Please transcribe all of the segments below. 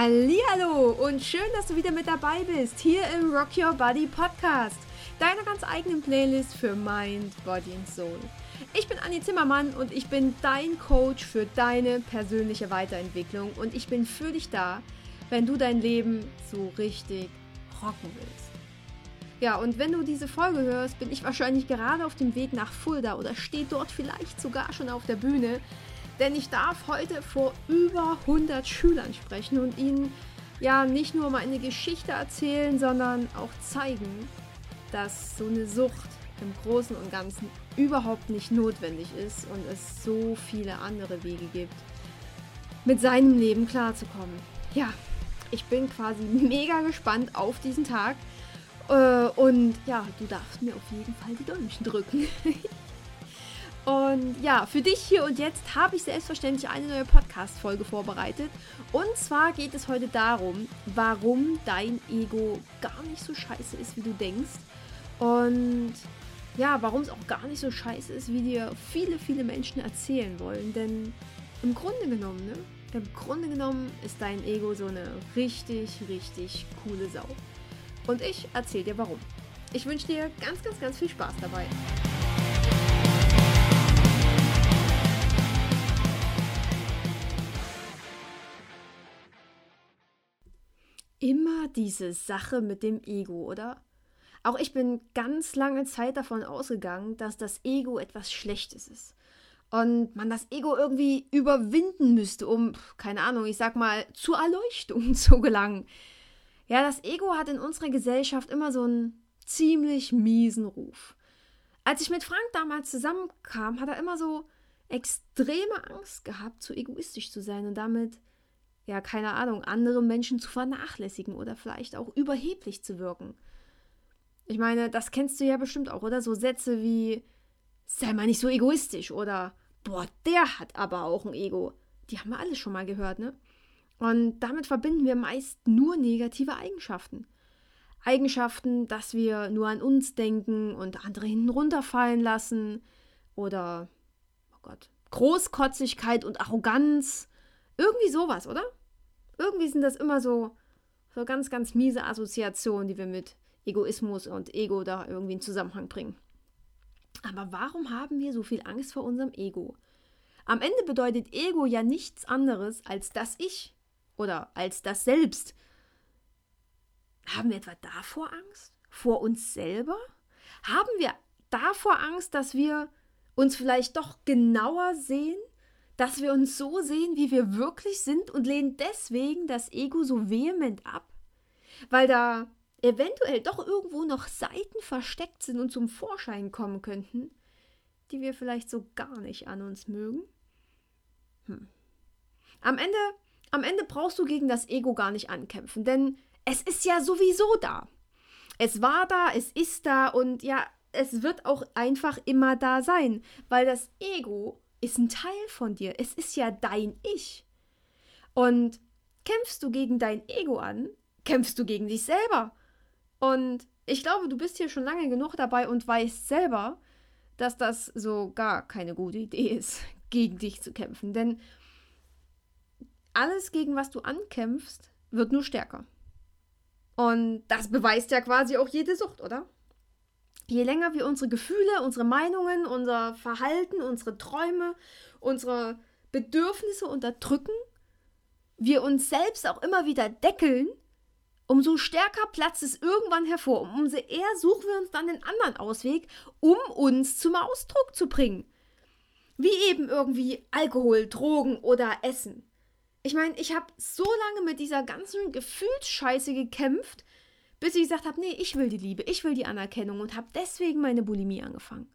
Hallihallo und schön, dass du wieder mit dabei bist, hier im Rock Your Body Podcast, deiner ganz eigenen Playlist für Mind, Body und Soul. Ich bin Anni Zimmermann und ich bin dein Coach für deine persönliche Weiterentwicklung und ich bin für dich da, wenn du dein Leben so richtig rocken willst. Ja, und wenn du diese Folge hörst, bin ich wahrscheinlich gerade auf dem Weg nach Fulda oder stehe dort vielleicht sogar schon auf der Bühne, denn ich darf heute vor über 100 Schülern sprechen und ihnen ja nicht nur meine Geschichte erzählen, sondern auch zeigen, dass so eine Sucht im Großen und Ganzen überhaupt nicht notwendig ist und es so viele andere Wege gibt, mit seinem Leben klarzukommen. Ja, ich bin quasi mega gespannt auf diesen Tag. Äh, und ja, du darfst mir auf jeden Fall die Däumchen drücken. Und ja, für dich hier und jetzt habe ich selbstverständlich eine neue Podcast-Folge vorbereitet. Und zwar geht es heute darum, warum dein Ego gar nicht so scheiße ist, wie du denkst. Und ja, warum es auch gar nicht so scheiße ist, wie dir viele, viele Menschen erzählen wollen. Denn im Grunde genommen, ne? Im Grunde genommen ist dein Ego so eine richtig, richtig coole Sau. Und ich erzähle dir warum. Ich wünsche dir ganz, ganz, ganz viel Spaß dabei. Immer diese Sache mit dem Ego, oder? Auch ich bin ganz lange Zeit davon ausgegangen, dass das Ego etwas Schlechtes ist. Und man das Ego irgendwie überwinden müsste, um, keine Ahnung, ich sag mal, zur Erleuchtung zu gelangen. Ja, das Ego hat in unserer Gesellschaft immer so einen ziemlich miesen Ruf. Als ich mit Frank damals zusammenkam, hat er immer so extreme Angst gehabt, zu egoistisch zu sein und damit, ja, keine Ahnung, andere Menschen zu vernachlässigen oder vielleicht auch überheblich zu wirken. Ich meine, das kennst du ja bestimmt auch, oder? So Sätze wie, sei mal nicht so egoistisch oder, boah, der hat aber auch ein Ego. Die haben wir alle schon mal gehört, ne? Und damit verbinden wir meist nur negative Eigenschaften. Eigenschaften, dass wir nur an uns denken und andere hinten runterfallen lassen. Oder, oh Gott, Großkotzigkeit und Arroganz. Irgendwie sowas, oder? Irgendwie sind das immer so, so ganz, ganz miese Assoziationen, die wir mit Egoismus und Ego da irgendwie in Zusammenhang bringen. Aber warum haben wir so viel Angst vor unserem Ego? Am Ende bedeutet Ego ja nichts anderes als das Ich oder als das Selbst. Haben wir etwa davor Angst? Vor uns selber? Haben wir davor Angst, dass wir uns vielleicht doch genauer sehen? Dass wir uns so sehen, wie wir wirklich sind und lehnen deswegen das Ego so vehement ab? Weil da eventuell doch irgendwo noch Seiten versteckt sind und zum Vorschein kommen könnten, die wir vielleicht so gar nicht an uns mögen? Hm. Am Ende, am Ende brauchst du gegen das Ego gar nicht ankämpfen, denn es ist ja sowieso da. Es war da, es ist da und ja, es wird auch einfach immer da sein, weil das Ego ist ein Teil von dir. Es ist ja dein Ich. Und kämpfst du gegen dein Ego an, kämpfst du gegen dich selber. Und ich glaube, du bist hier schon lange genug dabei und weißt selber, dass das so gar keine gute Idee ist, gegen dich zu kämpfen. Denn alles, gegen was du ankämpfst, wird nur stärker. Und das beweist ja quasi auch jede Sucht, oder? Je länger wir unsere Gefühle, unsere Meinungen, unser Verhalten, unsere Träume, unsere Bedürfnisse unterdrücken, wir uns selbst auch immer wieder deckeln, umso stärker platzt es irgendwann hervor. Umso eher suchen wir uns dann den anderen Ausweg, um uns zum Ausdruck zu bringen. Wie eben irgendwie Alkohol, Drogen oder Essen. Ich meine, ich habe so lange mit dieser ganzen Gefühlsscheiße gekämpft, bis ich gesagt habe, nee, ich will die Liebe, ich will die Anerkennung und habe deswegen meine Bulimie angefangen.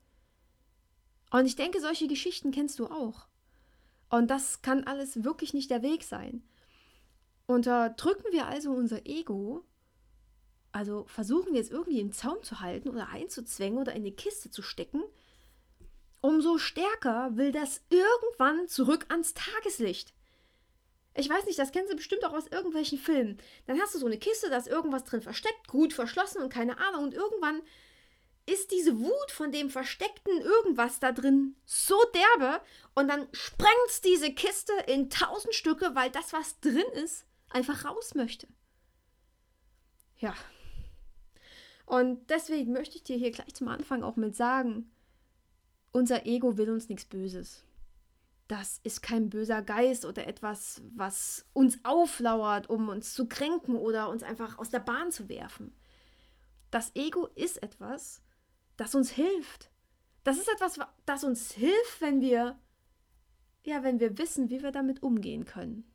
Und ich denke, solche Geschichten kennst du auch. Und das kann alles wirklich nicht der Weg sein. Unterdrücken wir also unser Ego, also versuchen wir es irgendwie im Zaum zu halten oder einzuzwängen oder in eine Kiste zu stecken, umso stärker will das irgendwann zurück ans Tageslicht. Ich weiß nicht, das kennen Sie bestimmt auch aus irgendwelchen Filmen. Dann hast du so eine Kiste, da ist irgendwas drin versteckt, gut verschlossen und keine Ahnung. Und irgendwann ist diese Wut von dem versteckten irgendwas da drin so derbe und dann sprengt diese Kiste in tausend Stücke, weil das, was drin ist, einfach raus möchte. Ja. Und deswegen möchte ich dir hier gleich zum Anfang auch mit sagen, unser Ego will uns nichts Böses. Das ist kein böser Geist oder etwas, was uns auflauert, um uns zu kränken oder uns einfach aus der Bahn zu werfen. Das Ego ist etwas, das uns hilft. Das ist etwas, das uns hilft, wenn wir ja, wenn wir wissen, wie wir damit umgehen können.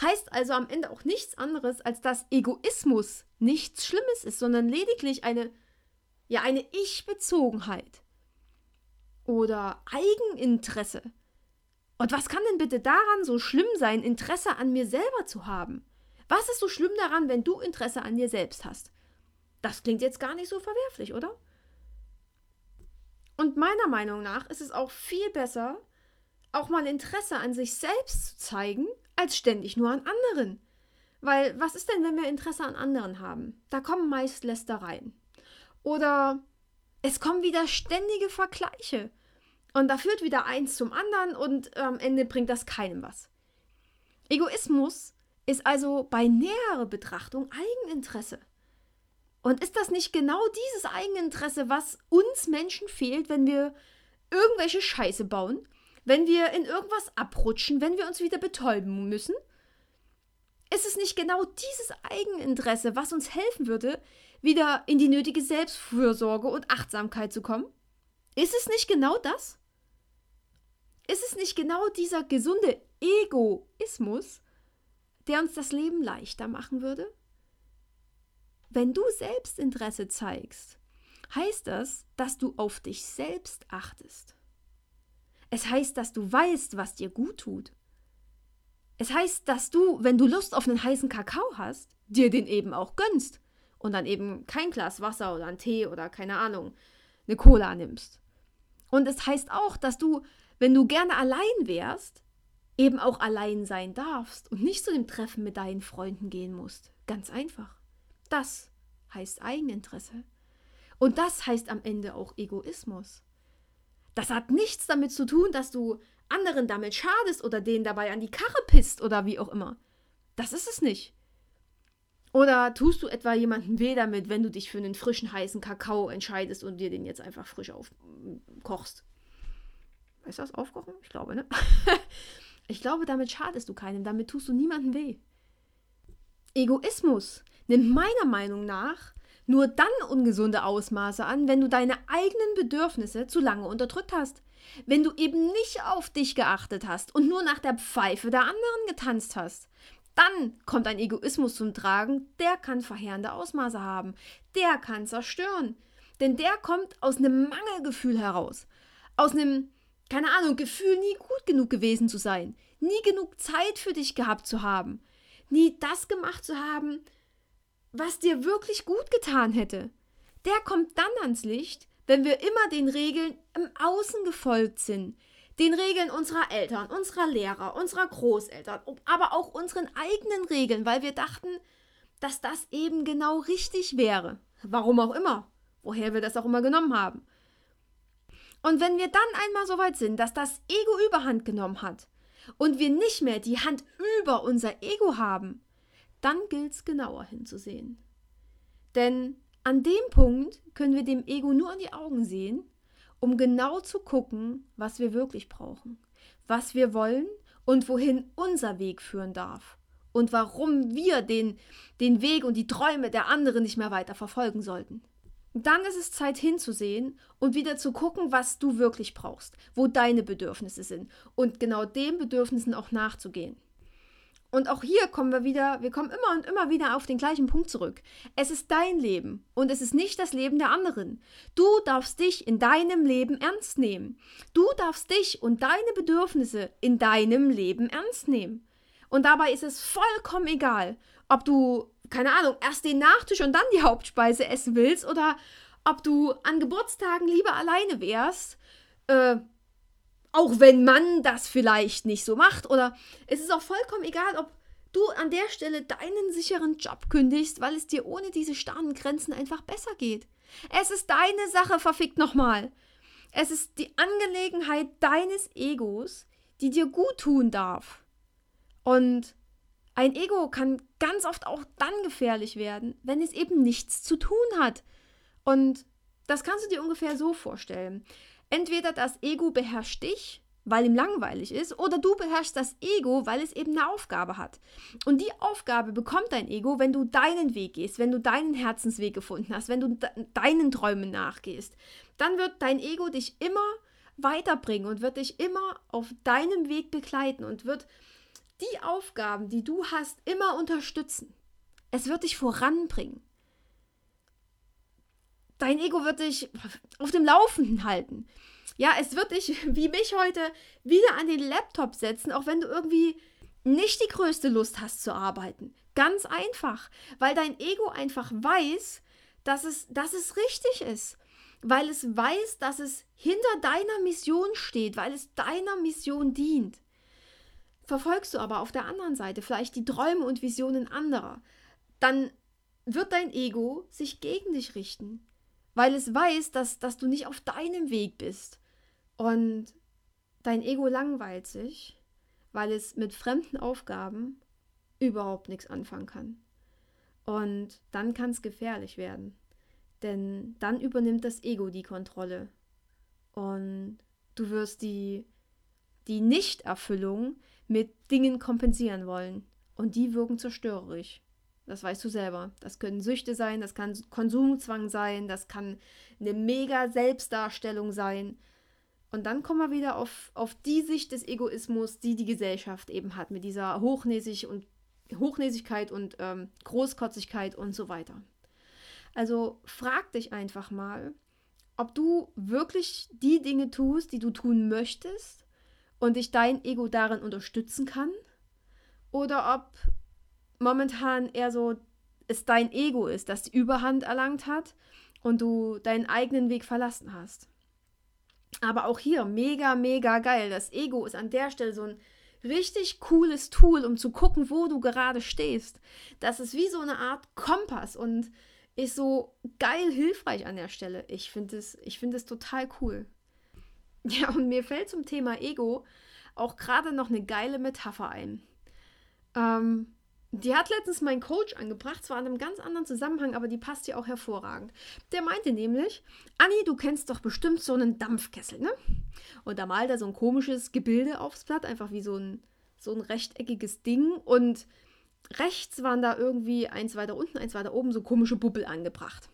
Heißt also am Ende auch nichts anderes, als dass Egoismus nichts Schlimmes ist, sondern lediglich eine, ja, eine Ich-Bezogenheit oder Eigeninteresse. Und was kann denn bitte daran so schlimm sein, Interesse an mir selber zu haben? Was ist so schlimm daran, wenn du Interesse an dir selbst hast? Das klingt jetzt gar nicht so verwerflich, oder? Und meiner Meinung nach ist es auch viel besser, auch mal Interesse an sich selbst zu zeigen, als ständig nur an anderen. Weil was ist denn, wenn wir Interesse an anderen haben? Da kommen meist Lästereien. Oder es kommen wieder ständige Vergleiche. Und da führt wieder eins zum anderen und am Ende bringt das keinem was. Egoismus ist also bei näherer Betrachtung Eigeninteresse. Und ist das nicht genau dieses Eigeninteresse, was uns Menschen fehlt, wenn wir irgendwelche Scheiße bauen wenn wir in irgendwas abrutschen, wenn wir uns wieder betäuben müssen? Ist es nicht genau dieses Eigeninteresse, was uns helfen würde, wieder in die nötige Selbstfürsorge und Achtsamkeit zu kommen? Ist es nicht genau das? Ist es nicht genau dieser gesunde Egoismus, der uns das Leben leichter machen würde? Wenn du Selbstinteresse zeigst, heißt das, dass du auf dich selbst achtest. Es heißt, dass du weißt, was dir gut tut. Es heißt, dass du, wenn du Lust auf einen heißen Kakao hast, dir den eben auch gönnst und dann eben kein Glas Wasser oder einen Tee oder keine Ahnung, eine Cola nimmst. Und es heißt auch, dass du, wenn du gerne allein wärst, eben auch allein sein darfst und nicht zu dem Treffen mit deinen Freunden gehen musst. Ganz einfach. Das heißt Eigeninteresse. Und das heißt am Ende auch Egoismus. Das hat nichts damit zu tun, dass du anderen damit schadest oder denen dabei an die Karre pisst oder wie auch immer. Das ist es nicht. Oder tust du etwa jemandem weh damit, wenn du dich für einen frischen, heißen Kakao entscheidest und dir den jetzt einfach frisch aufkochst? Du das? Aufkochen? Ich glaube, ne? ich glaube, damit schadest du keinem, damit tust du niemandem weh. Egoismus nimmt meiner Meinung nach nur dann ungesunde Ausmaße an, wenn du deine eigenen Bedürfnisse zu lange unterdrückt hast. Wenn du eben nicht auf dich geachtet hast und nur nach der Pfeife der anderen getanzt hast. Dann kommt ein Egoismus zum Tragen, der kann verheerende Ausmaße haben. Der kann zerstören. Denn der kommt aus einem Mangelgefühl heraus. Aus einem, keine Ahnung, Gefühl, nie gut genug gewesen zu sein. Nie genug Zeit für dich gehabt zu haben. Nie das gemacht zu haben, was dir wirklich gut getan hätte, der kommt dann ans Licht, wenn wir immer den Regeln im Außen gefolgt sind. Den Regeln unserer Eltern, unserer Lehrer, unserer Großeltern, aber auch unseren eigenen Regeln, weil wir dachten, dass das eben genau richtig wäre. Warum auch immer. Woher wir das auch immer genommen haben. Und wenn wir dann einmal so weit sind, dass das Ego überhand genommen hat und wir nicht mehr die Hand über unser Ego haben, dann gilt es genauer hinzusehen. Denn an dem Punkt können wir dem Ego nur in die Augen sehen, um genau zu gucken, was wir wirklich brauchen, was wir wollen und wohin unser Weg führen darf und warum wir den, den Weg und die Träume der anderen nicht mehr weiter verfolgen sollten. Dann ist es Zeit hinzusehen und wieder zu gucken, was du wirklich brauchst, wo deine Bedürfnisse sind und genau den Bedürfnissen auch nachzugehen. Und auch hier kommen wir wieder, wir kommen immer und immer wieder auf den gleichen Punkt zurück. Es ist dein Leben und es ist nicht das Leben der anderen. Du darfst dich in deinem Leben ernst nehmen. Du darfst dich und deine Bedürfnisse in deinem Leben ernst nehmen. Und dabei ist es vollkommen egal, ob du, keine Ahnung, erst den Nachtisch und dann die Hauptspeise essen willst oder ob du an Geburtstagen lieber alleine wärst. Äh, auch wenn man das vielleicht nicht so macht. Oder es ist auch vollkommen egal, ob du an der Stelle deinen sicheren Job kündigst, weil es dir ohne diese starren Grenzen einfach besser geht. Es ist deine Sache, verfickt nochmal. Es ist die Angelegenheit deines Egos, die dir gut tun darf. Und Ein Ego kann ganz oft auch dann gefährlich werden, wenn es eben nichts zu tun hat. Und das kannst du dir ungefähr so vorstellen. Entweder das Ego beherrscht dich, weil ihm langweilig ist, oder du beherrschst das Ego, weil es eben eine Aufgabe hat. Und die Aufgabe bekommt dein Ego, wenn du deinen Weg gehst, wenn du deinen Herzensweg gefunden hast, wenn du de deinen Träumen nachgehst. Dann wird dein Ego dich immer weiterbringen und wird dich immer auf deinem Weg begleiten und wird die Aufgaben, die du hast, immer unterstützen. Es wird dich voranbringen. Dein Ego wird dich auf dem Laufenden halten. Ja, es wird dich, wie mich heute, wieder an den Laptop setzen, auch wenn du irgendwie nicht die größte Lust hast zu arbeiten. Ganz einfach, weil dein Ego einfach weiß, dass es, dass es richtig ist. Weil es weiß, dass es hinter deiner Mission steht, weil es deiner Mission dient. Verfolgst du aber auf der anderen Seite vielleicht die Träume und Visionen anderer, dann wird dein Ego sich gegen dich richten, weil es weiß, dass, dass du nicht auf deinem Weg bist. Und dein Ego langweilt sich, weil es mit fremden Aufgaben überhaupt nichts anfangen kann. Und dann kann es gefährlich werden. Denn dann übernimmt das Ego die Kontrolle. Und du wirst die, die Nichterfüllung mit Dingen kompensieren wollen. Und die wirken zerstörerisch. Das weißt du selber. Das können Süchte sein, das kann Konsumzwang sein, das kann eine mega Selbstdarstellung sein. Und dann kommen wir wieder auf, auf die Sicht des Egoismus, die die Gesellschaft eben hat, mit dieser Hochnäsig und, Hochnäsigkeit und ähm, Großkotzigkeit und so weiter. Also frag dich einfach mal, ob du wirklich die Dinge tust, die du tun möchtest und dich dein Ego darin unterstützen kann, oder ob momentan eher so es dein Ego ist, das die Überhand erlangt hat und du deinen eigenen Weg verlassen hast. Aber auch hier mega, mega geil. Das Ego ist an der Stelle so ein richtig cooles Tool, um zu gucken, wo du gerade stehst. Das ist wie so eine Art Kompass und ist so geil hilfreich an der Stelle. Ich finde es, find es total cool. Ja, und mir fällt zum Thema Ego auch gerade noch eine geile Metapher ein. Ähm, die hat letztens mein Coach angebracht, zwar in einem ganz anderen Zusammenhang, aber die passt hier auch hervorragend. Der meinte nämlich, Anni, du kennst doch bestimmt so einen Dampfkessel, ne? Und da malt er so ein komisches Gebilde aufs Blatt, einfach wie so ein, so ein rechteckiges Ding. Und rechts waren da irgendwie eins weiter unten, eins weiter oben, so komische Bubbel angebracht.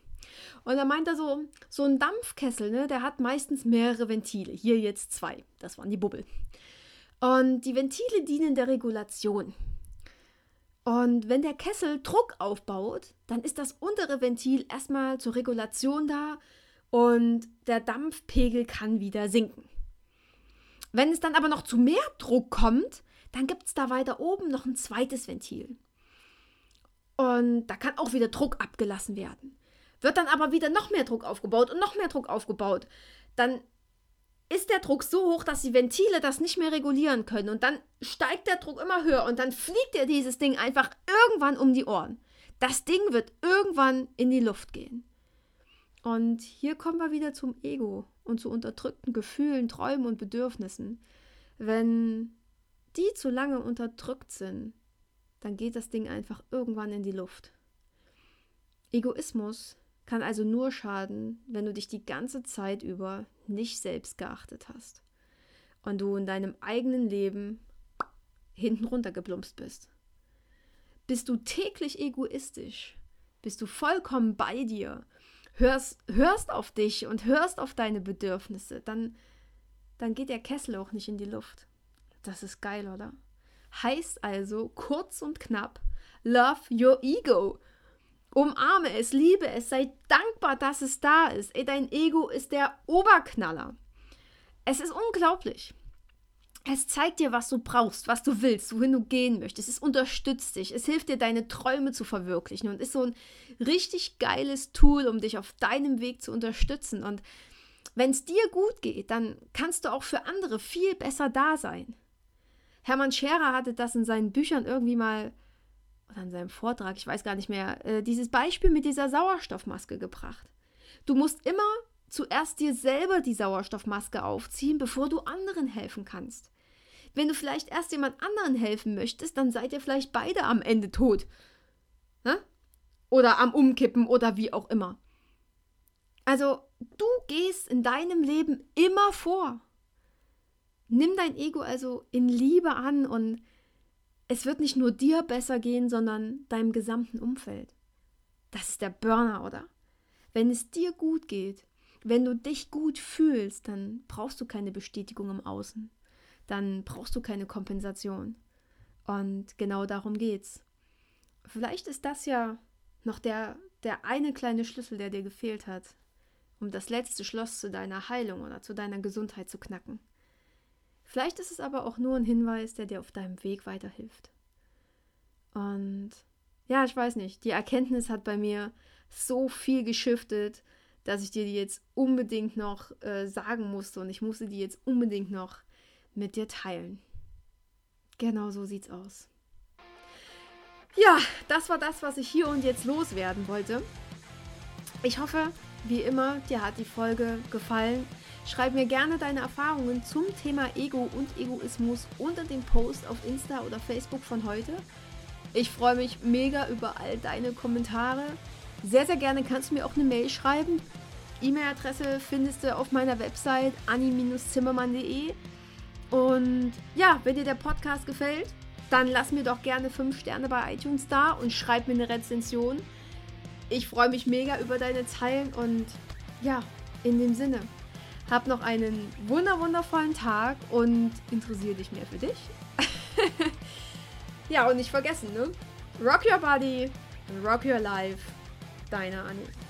Und da meint er so, so ein Dampfkessel, ne, der hat meistens mehrere Ventile. Hier jetzt zwei. Das waren die Bubbel. Und die Ventile dienen der Regulation. Und wenn der Kessel Druck aufbaut, dann ist das untere Ventil erstmal zur Regulation da und der Dampfpegel kann wieder sinken. Wenn es dann aber noch zu mehr Druck kommt, dann gibt es da weiter oben noch ein zweites Ventil. Und da kann auch wieder Druck abgelassen werden. Wird dann aber wieder noch mehr Druck aufgebaut und noch mehr Druck aufgebaut, dann ist der Druck so hoch, dass die Ventile das nicht mehr regulieren können. Und dann steigt der Druck immer höher und dann fliegt dir dieses Ding einfach irgendwann um die Ohren. Das Ding wird irgendwann in die Luft gehen. Und hier kommen wir wieder zum Ego und zu unterdrückten Gefühlen, Träumen und Bedürfnissen. Wenn die zu lange unterdrückt sind, dann geht das Ding einfach irgendwann in die Luft. Egoismus kann also nur schaden, wenn du dich die ganze Zeit über nicht selbst geachtet hast und du in deinem eigenen Leben hinten runtergeplumpst bist. Bist du täglich egoistisch? Bist du vollkommen bei dir? Hörst, hörst auf dich und hörst auf deine Bedürfnisse, dann, dann geht der Kessel auch nicht in die Luft. Das ist geil, oder? Heißt also kurz und knapp, love your ego. Umarme es, liebe es, sei dankbar, dass es da ist. Ey, dein Ego ist der Oberknaller. Es ist unglaublich. Es zeigt dir, was du brauchst, was du willst, wohin du gehen möchtest. Es unterstützt dich. Es hilft dir, deine Träume zu verwirklichen und ist so ein richtig geiles Tool, um dich auf deinem Weg zu unterstützen. Und wenn es dir gut geht, dann kannst du auch für andere viel besser da sein. Hermann Scherer hatte das in seinen Büchern irgendwie mal oder in seinem Vortrag, ich weiß gar nicht mehr, äh, dieses Beispiel mit dieser Sauerstoffmaske gebracht. Du musst immer zuerst dir selber die Sauerstoffmaske aufziehen, bevor du anderen helfen kannst. Wenn du vielleicht erst jemand anderen helfen möchtest, dann seid ihr vielleicht beide am Ende tot. Ne? Oder am Umkippen oder wie auch immer. Also, du gehst in deinem Leben immer vor. Nimm dein Ego also in Liebe an und es wird nicht nur dir besser gehen, sondern deinem gesamten Umfeld. Das ist der Burner, oder? Wenn es dir gut geht, wenn du dich gut fühlst, dann brauchst du keine Bestätigung im Außen. Dann brauchst du keine Kompensation. Und genau darum geht's. Vielleicht ist das ja noch der, der eine kleine Schlüssel, der dir gefehlt hat, um das letzte Schloss zu deiner Heilung oder zu deiner Gesundheit zu knacken. Vielleicht ist es aber auch nur ein Hinweis, der dir auf deinem Weg weiterhilft. Und ja, ich weiß nicht, die Erkenntnis hat bei mir so viel geschiftet, dass ich dir die jetzt unbedingt noch äh, sagen musste und ich musste die jetzt unbedingt noch mit dir teilen. Genau so sieht's aus. Ja, das war das, was ich hier und jetzt loswerden wollte. Ich hoffe, wie immer, dir hat die Folge gefallen. Schreib mir gerne deine Erfahrungen zum Thema Ego und Egoismus unter dem Post auf Insta oder Facebook von heute. Ich freue mich mega über all deine Kommentare. Sehr, sehr gerne kannst du mir auch eine Mail schreiben. E-Mail-Adresse findest du auf meiner Website anni-zimmermann.de. Und ja, wenn dir der Podcast gefällt, dann lass mir doch gerne 5 Sterne bei iTunes da und schreib mir eine Rezension. Ich freue mich mega über deine Zeilen und ja, in dem Sinne, hab noch einen wunder wundervollen Tag und interessiere dich mehr für dich. ja, und nicht vergessen, ne? Rock your body, rock your life. Deine Annie.